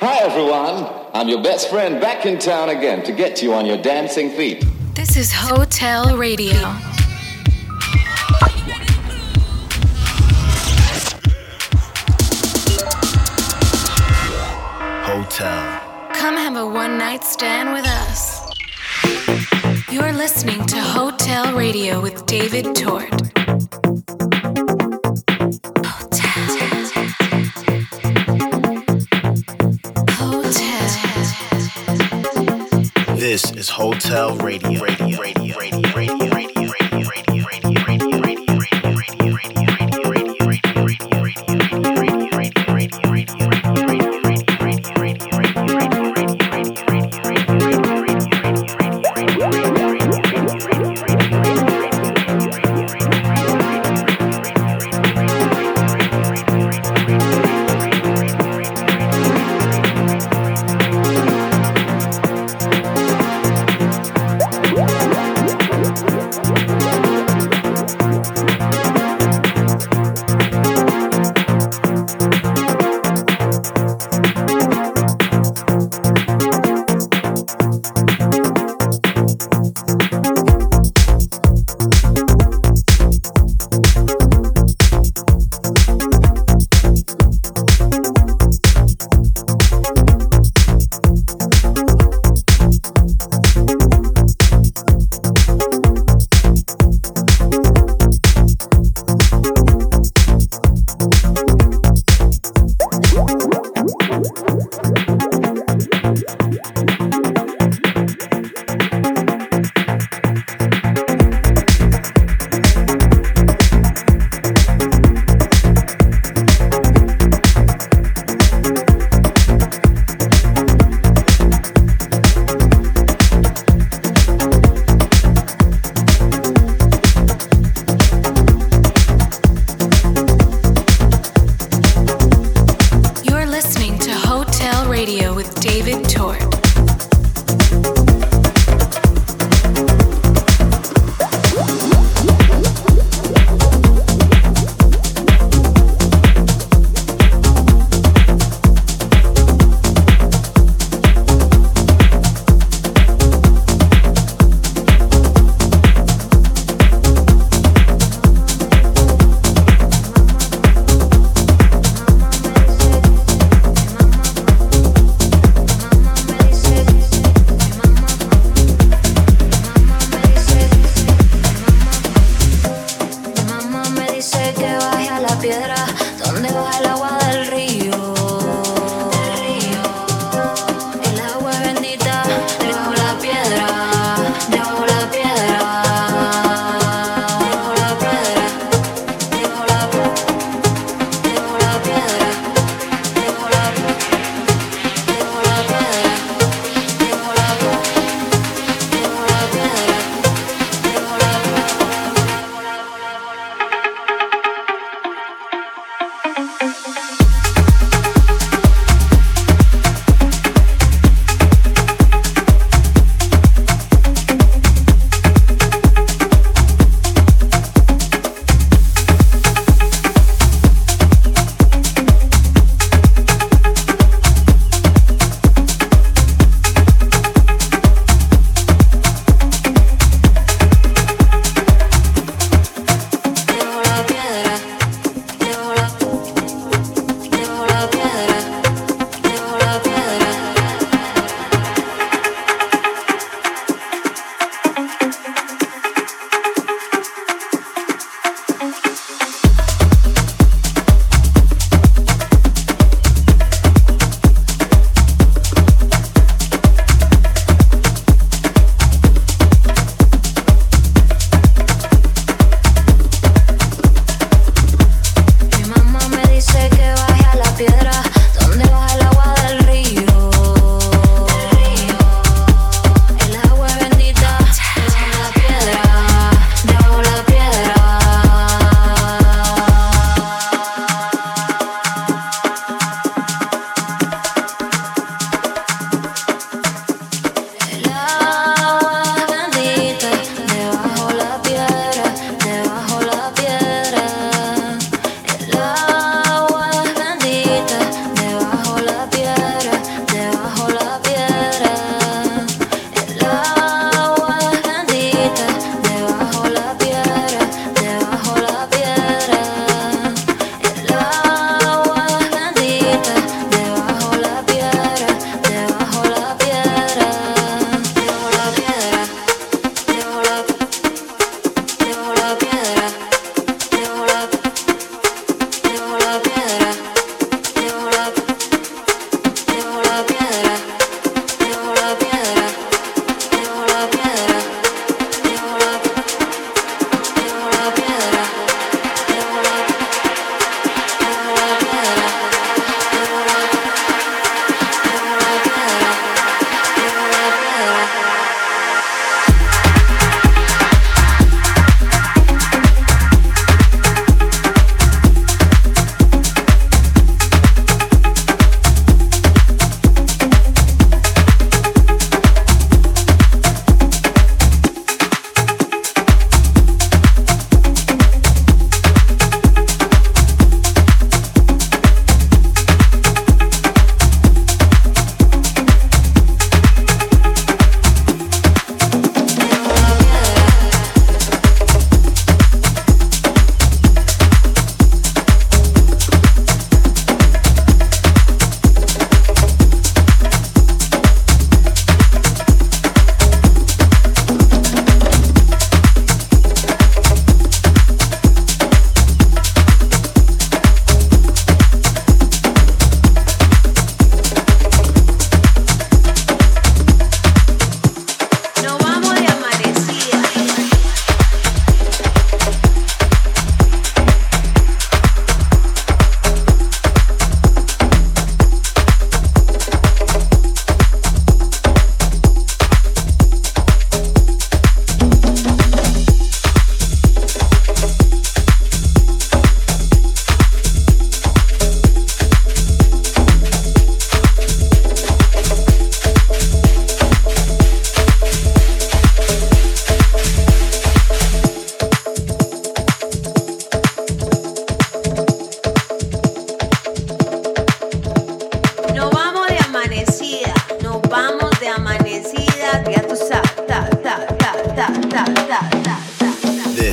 Hi, everyone. I'm your best friend back in town again to get you on your dancing feet. This is HoTL Radio. Hotel. Come have a one night stand with us. You're listening to HoTL Radio with David Tort. This is HoTL Radio. Radio. Radio. Radio. Radio.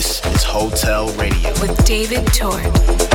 This is HoTL Radio with David Tort.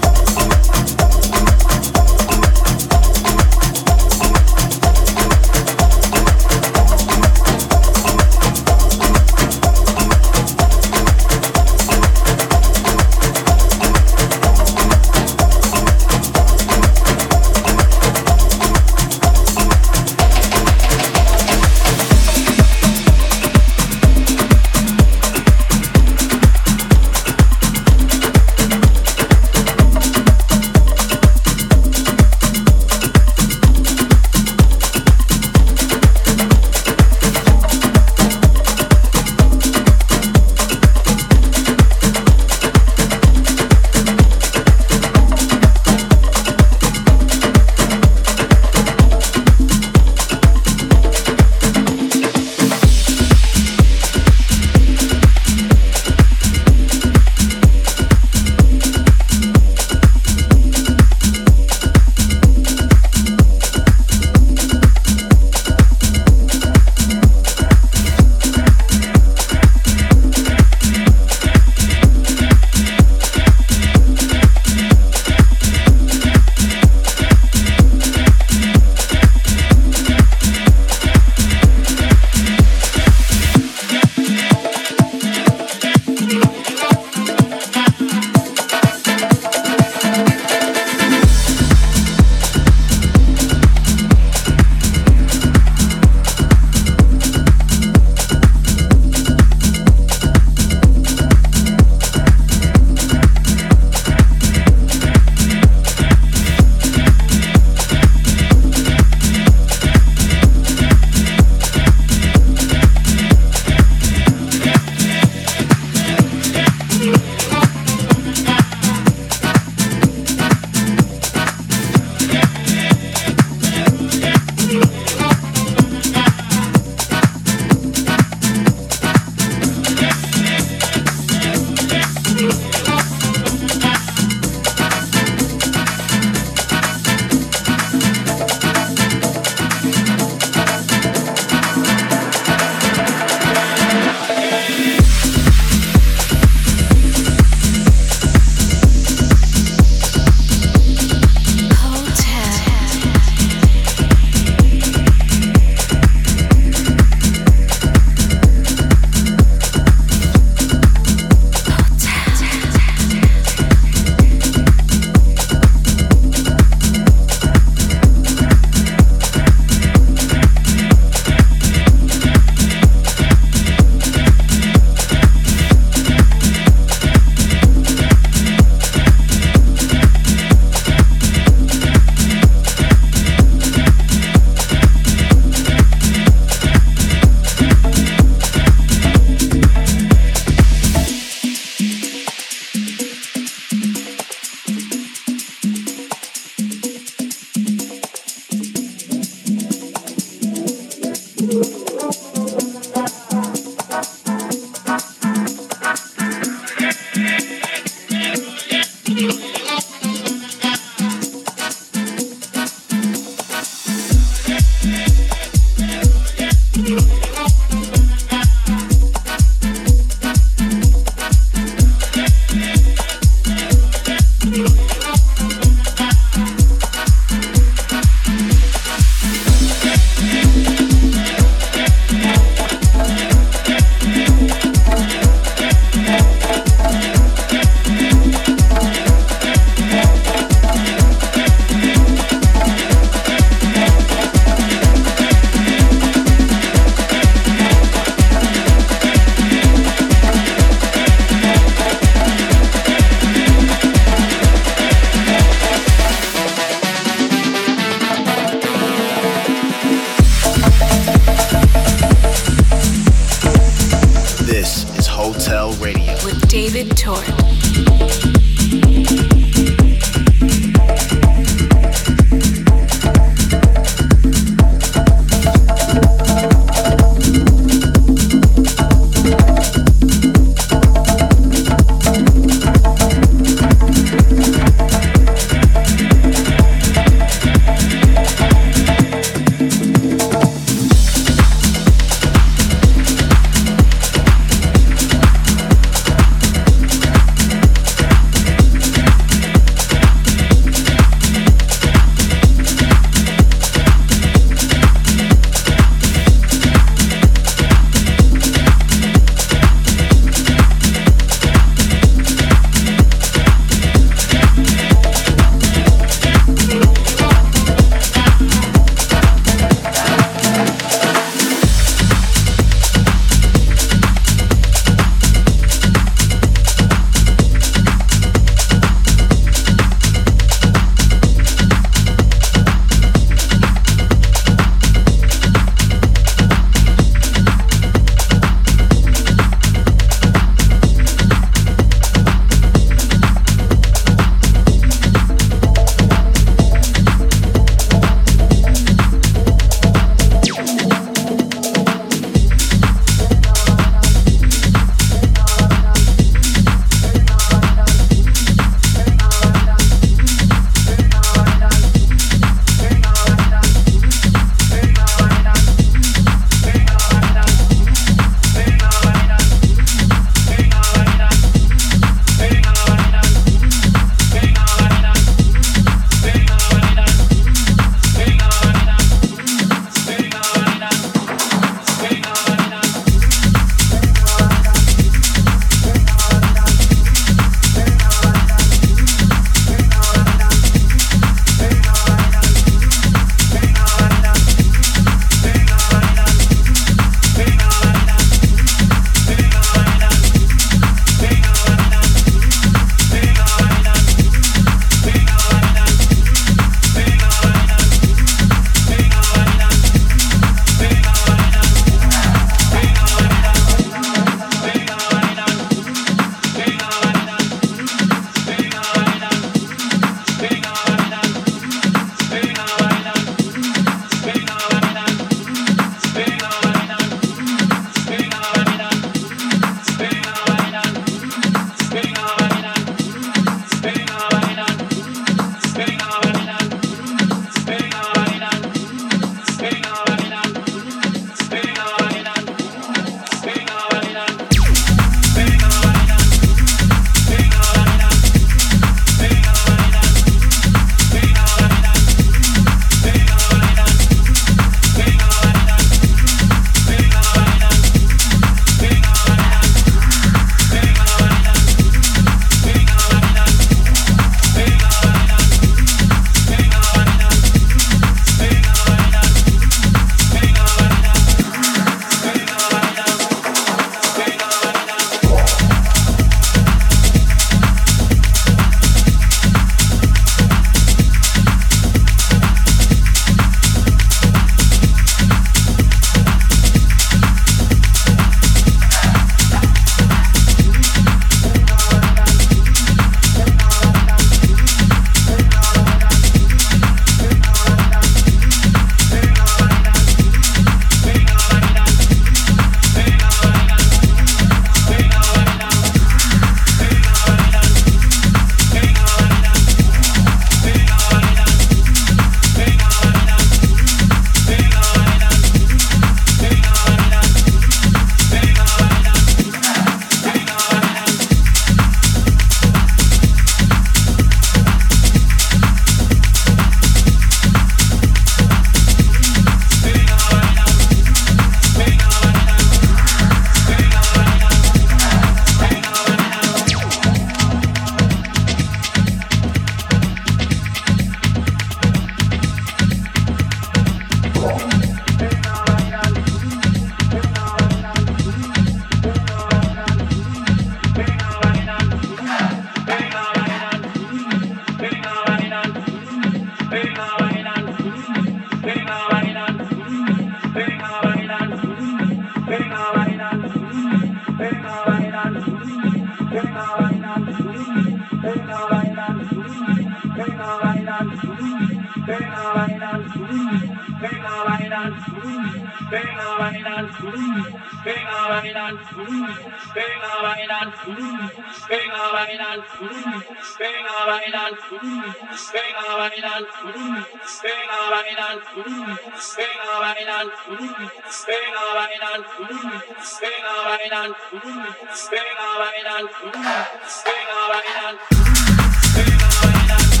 Benaveniral Fulun, Benaveniral Fulun, Benaveniral Fulun, Benaveniral Fulun, Benaveniral Fulun, Benaveniral Fulun, Benaveniral Fulun, Benaveniral Fulun, Benaveniral Fulun, Benaveniral Fulun, Benaveniral Fulun, Benaveniral Fulun, Benaveniral Fulun,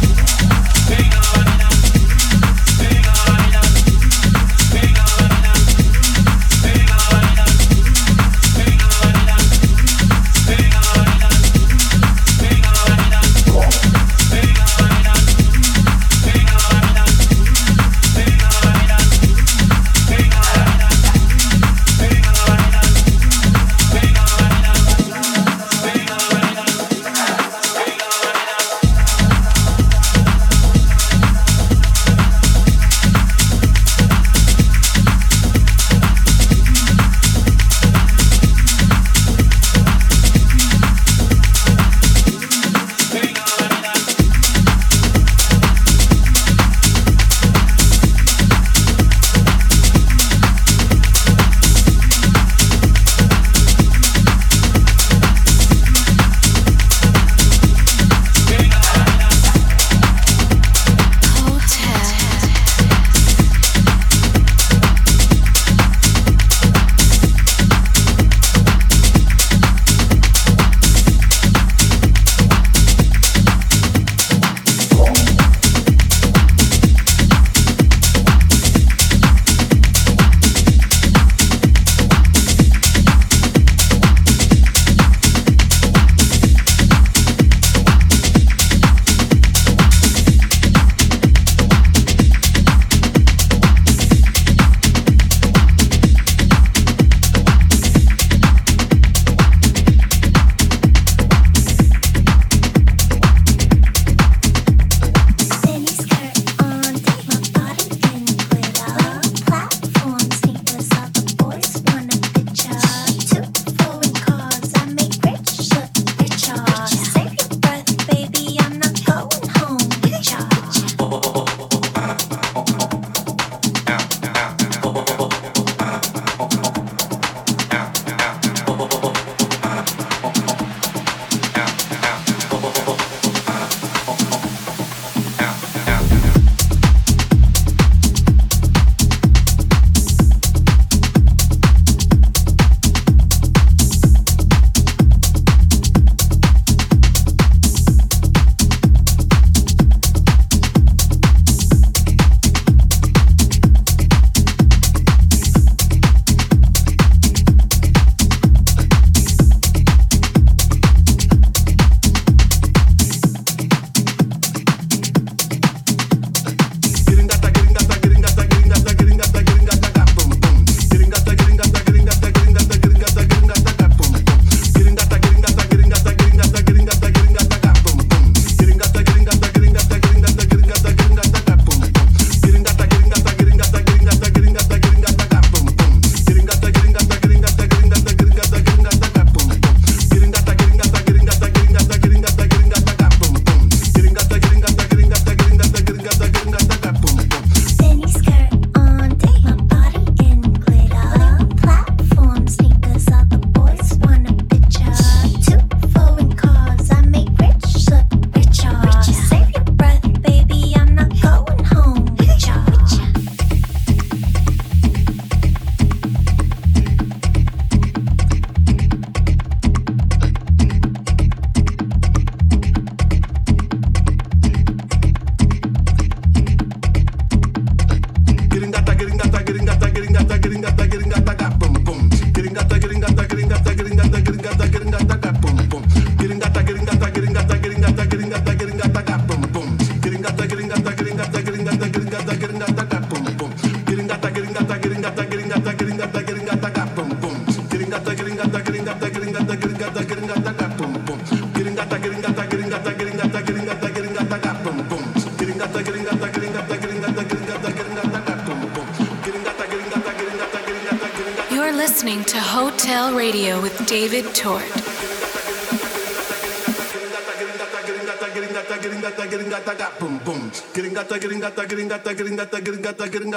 gata, getting gata, getting gata, getting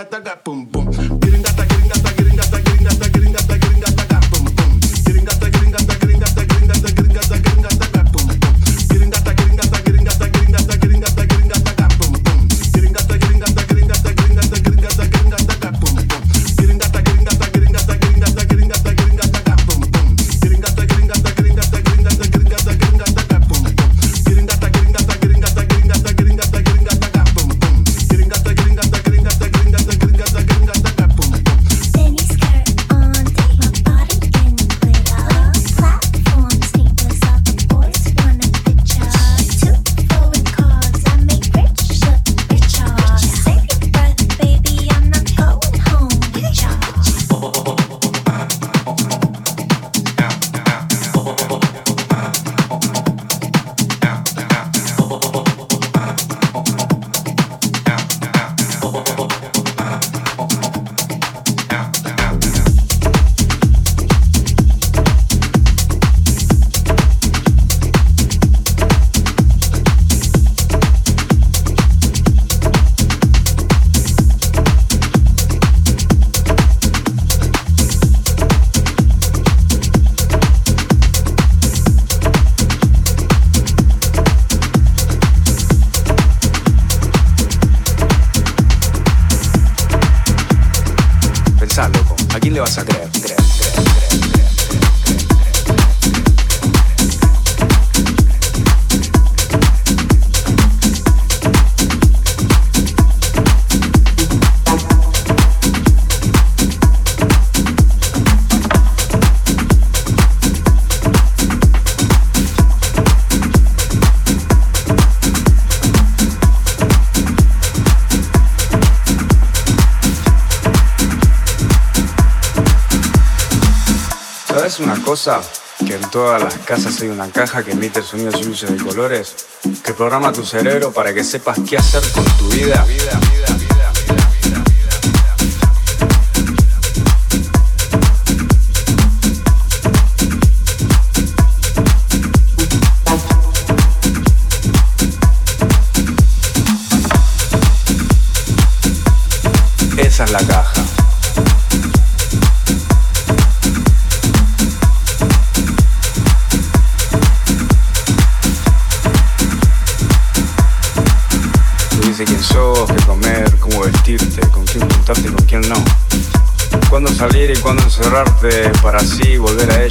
Que en todas las casas hay una caja que emite sonidos y luces de colores que programa tu cerebro para que sepas qué hacer con tu vida.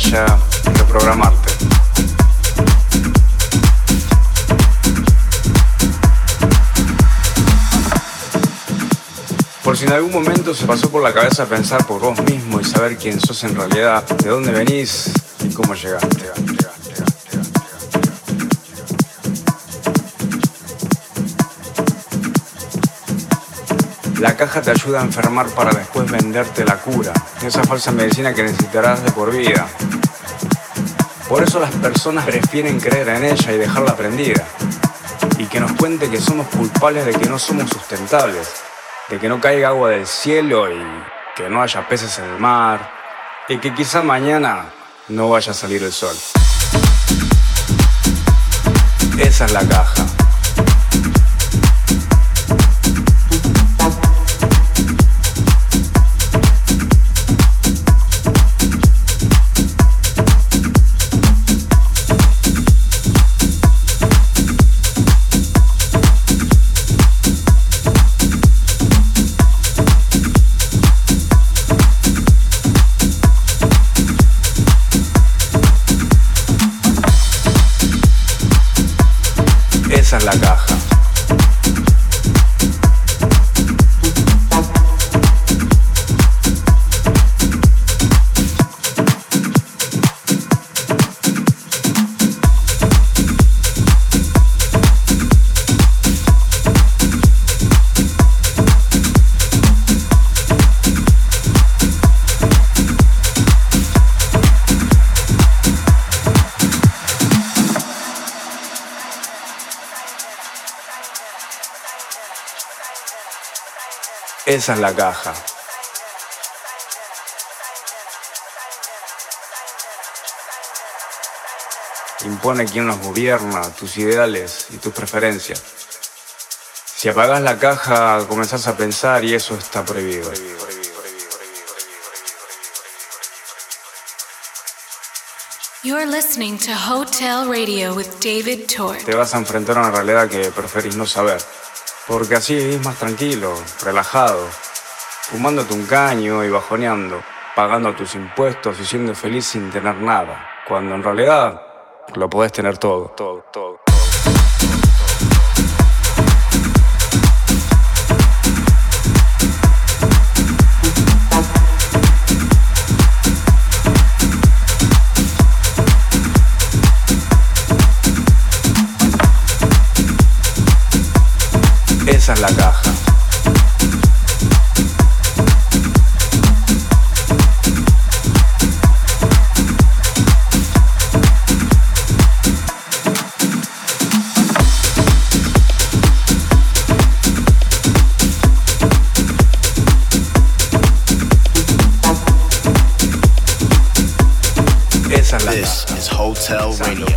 Volver a ella y reprogramarte. Por si en algún momento se pasó por la cabeza pensar por vos mismo y saber quién sos en realidad, de dónde venís y cómo llegaste. La caja te ayuda a enfermar para después venderte la cura, esa falsa medicina que necesitarás de por vida. Por eso las personas prefieren creer en ella y dejarla prendida. Y que nos cuente que somos culpables de que no somos sustentables, de que no caiga agua del cielo y que no haya peces en el mar, y que quizá mañana no vaya a salir el sol. Esa es la caja. Esa es la caja. Impone quien nos gobierna, tus ideales y tus preferencias. Si apagas la caja, comenzás a pensar y eso está prohibido. You're listening to Hotel Radio with David. Te vas a enfrentar a una realidad que preferís no saber. Porque así vivís más tranquilo, relajado, fumándote un caño y bajoneando, pagando tus impuestos y siendo feliz sin tener nada. Cuando en realidad lo podés tener todo, todo, todo. HoTL Radio.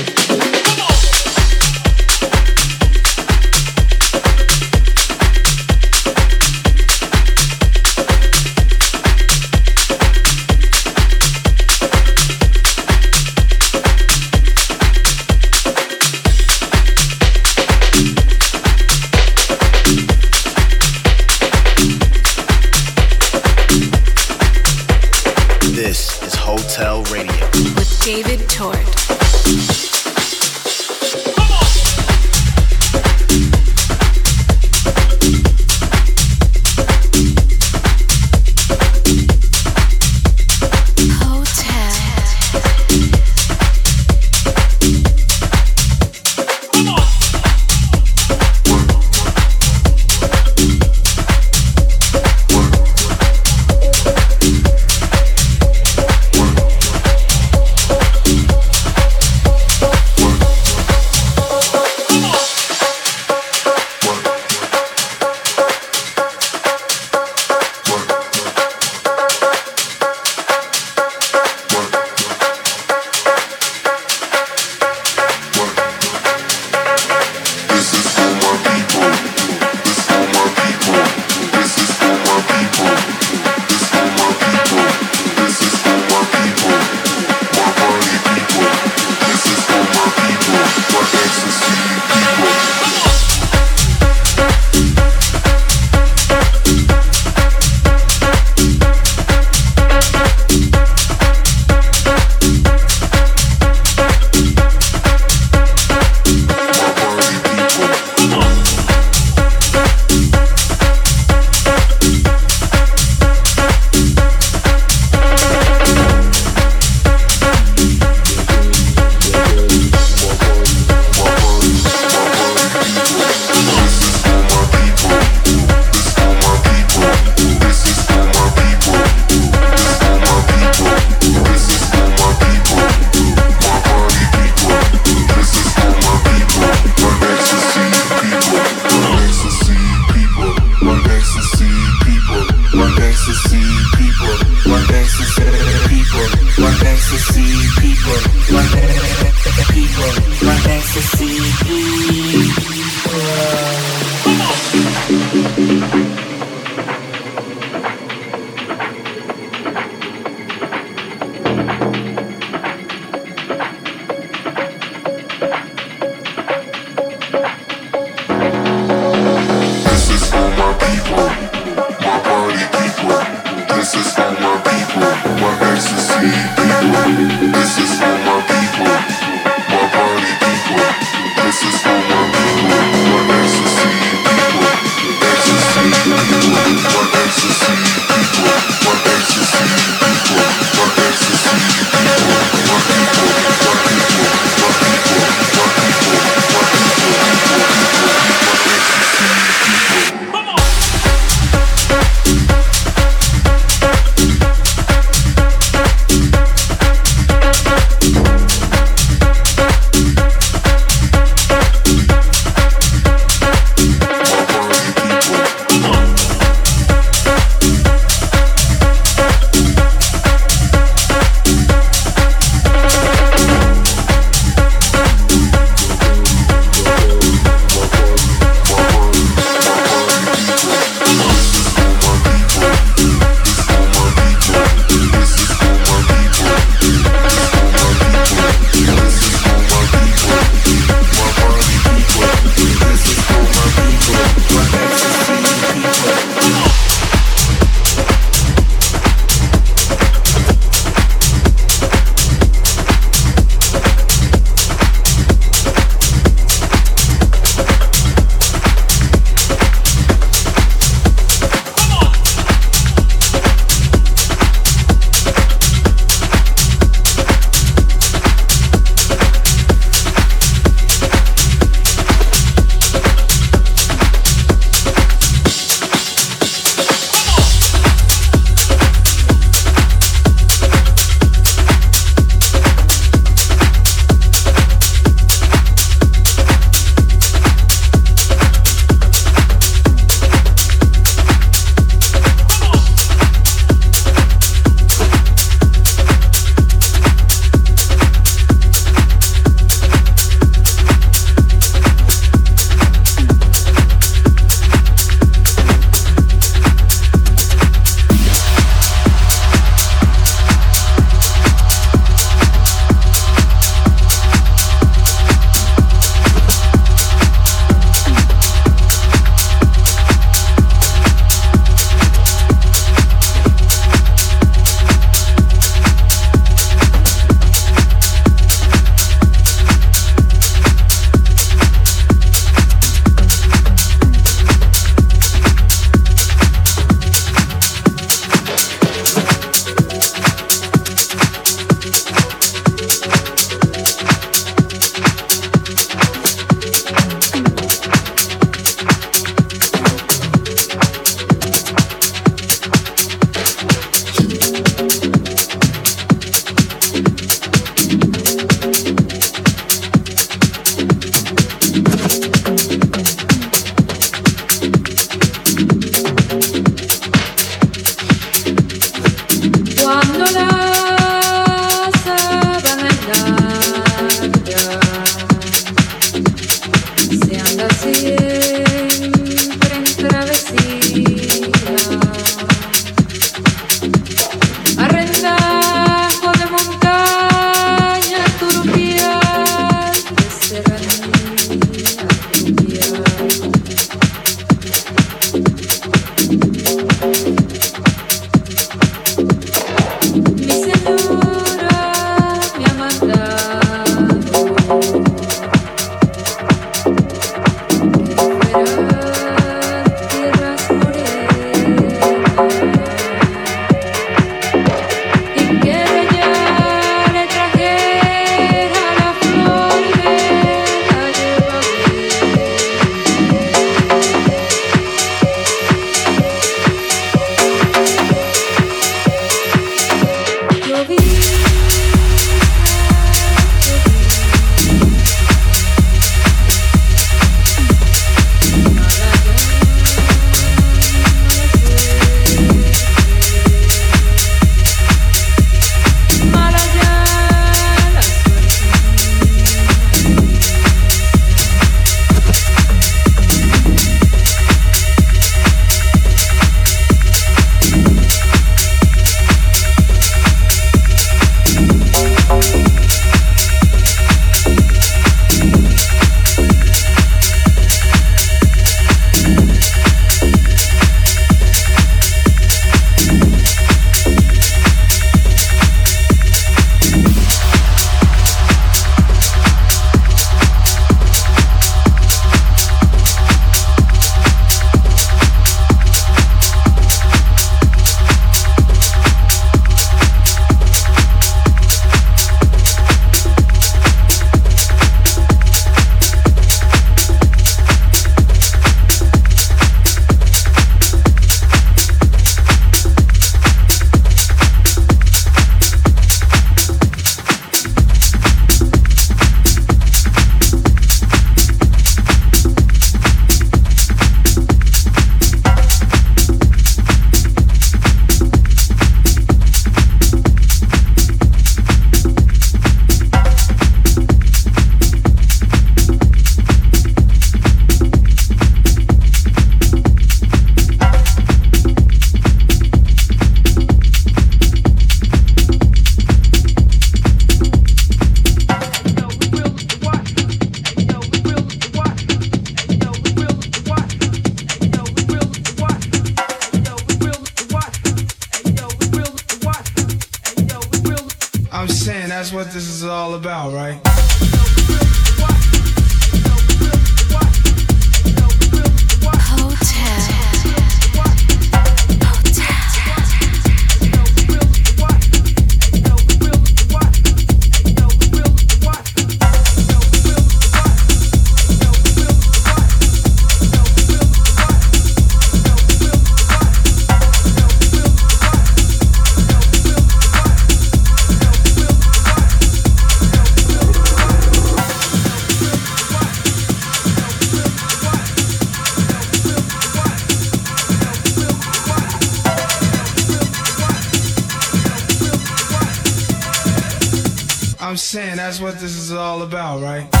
This is all about, right?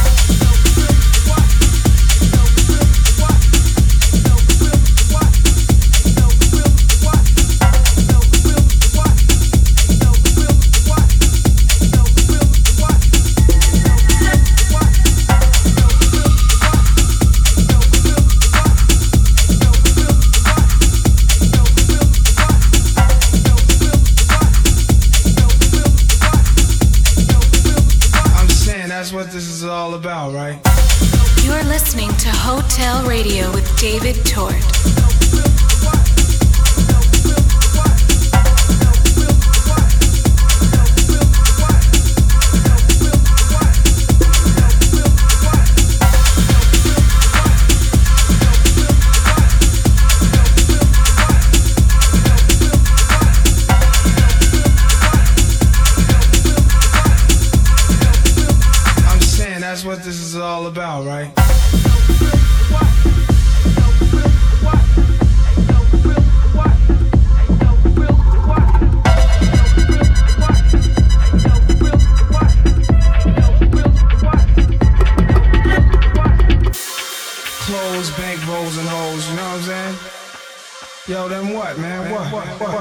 Yo, then what, man? What, what, what,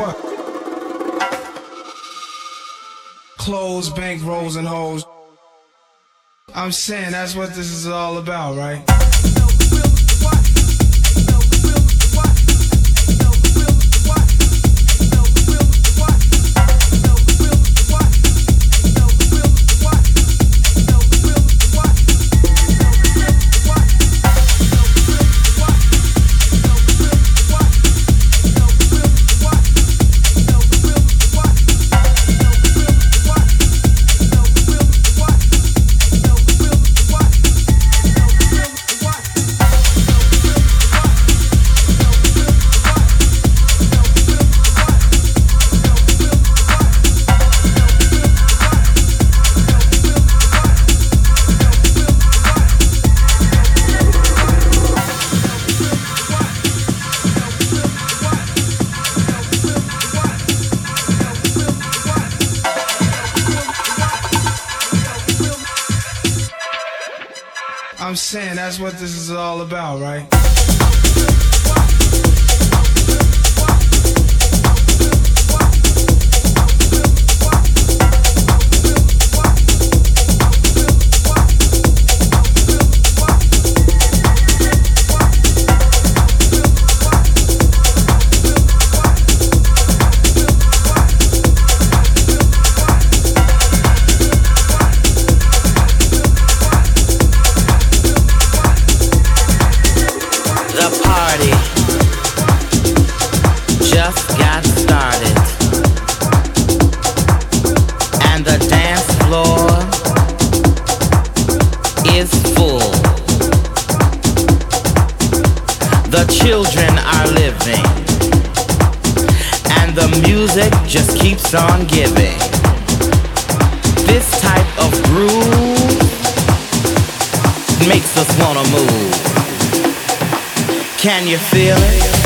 what? Clothes, bank rolls, and hoes. I'm saying that's what this is all about, right? Saying that's what this is all about, right? Keeps on giving. This type of groove makes us wanna move. Can you feel it?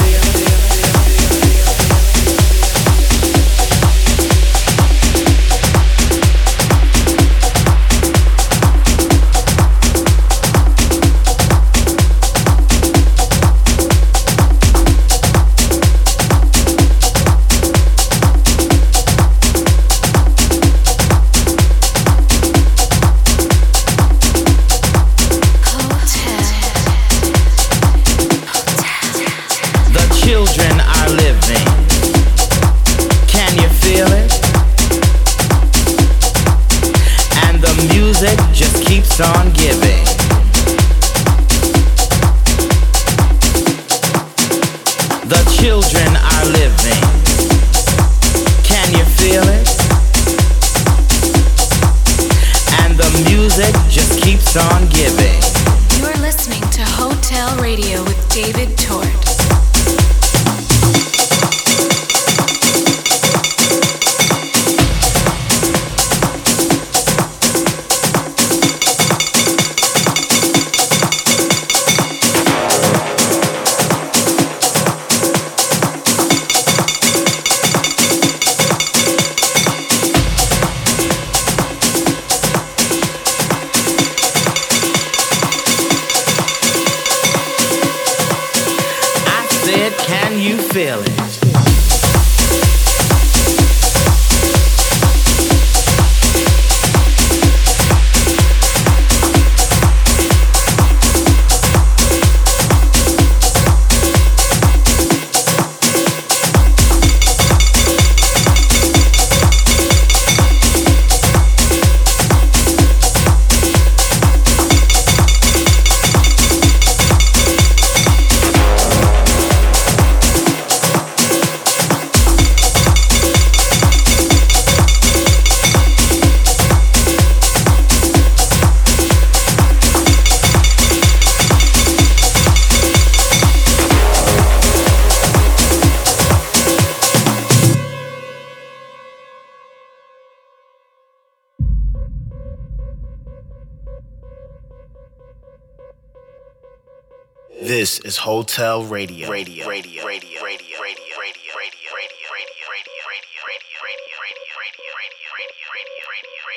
HoTL Radio. Radio. Radio. Radio. Radio. Radio. Radio.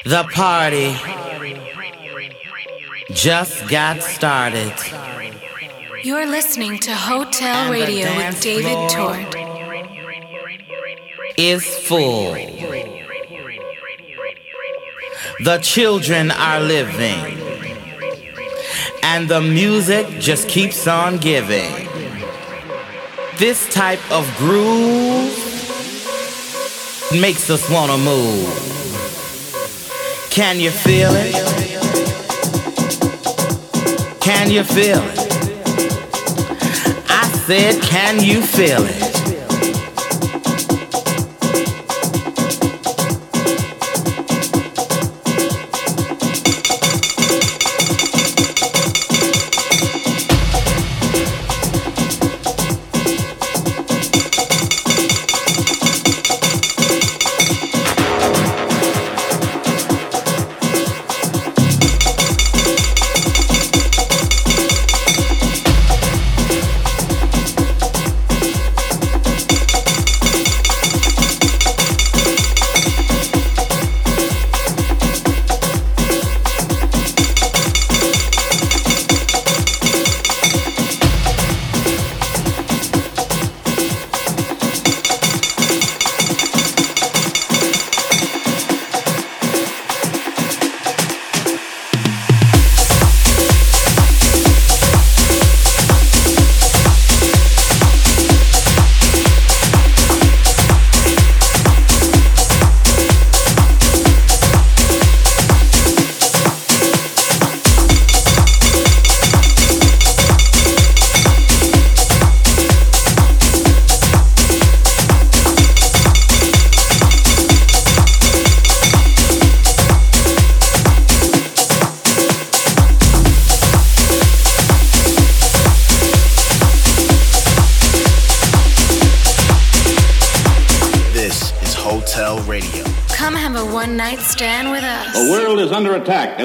The party just got started. You're listening to HoTL Radio with David Tort. Is full. The children are living. And the music just keeps on giving. This type of groove makes us wanna move. Can you feel it? Can you feel it? I said, can you feel it?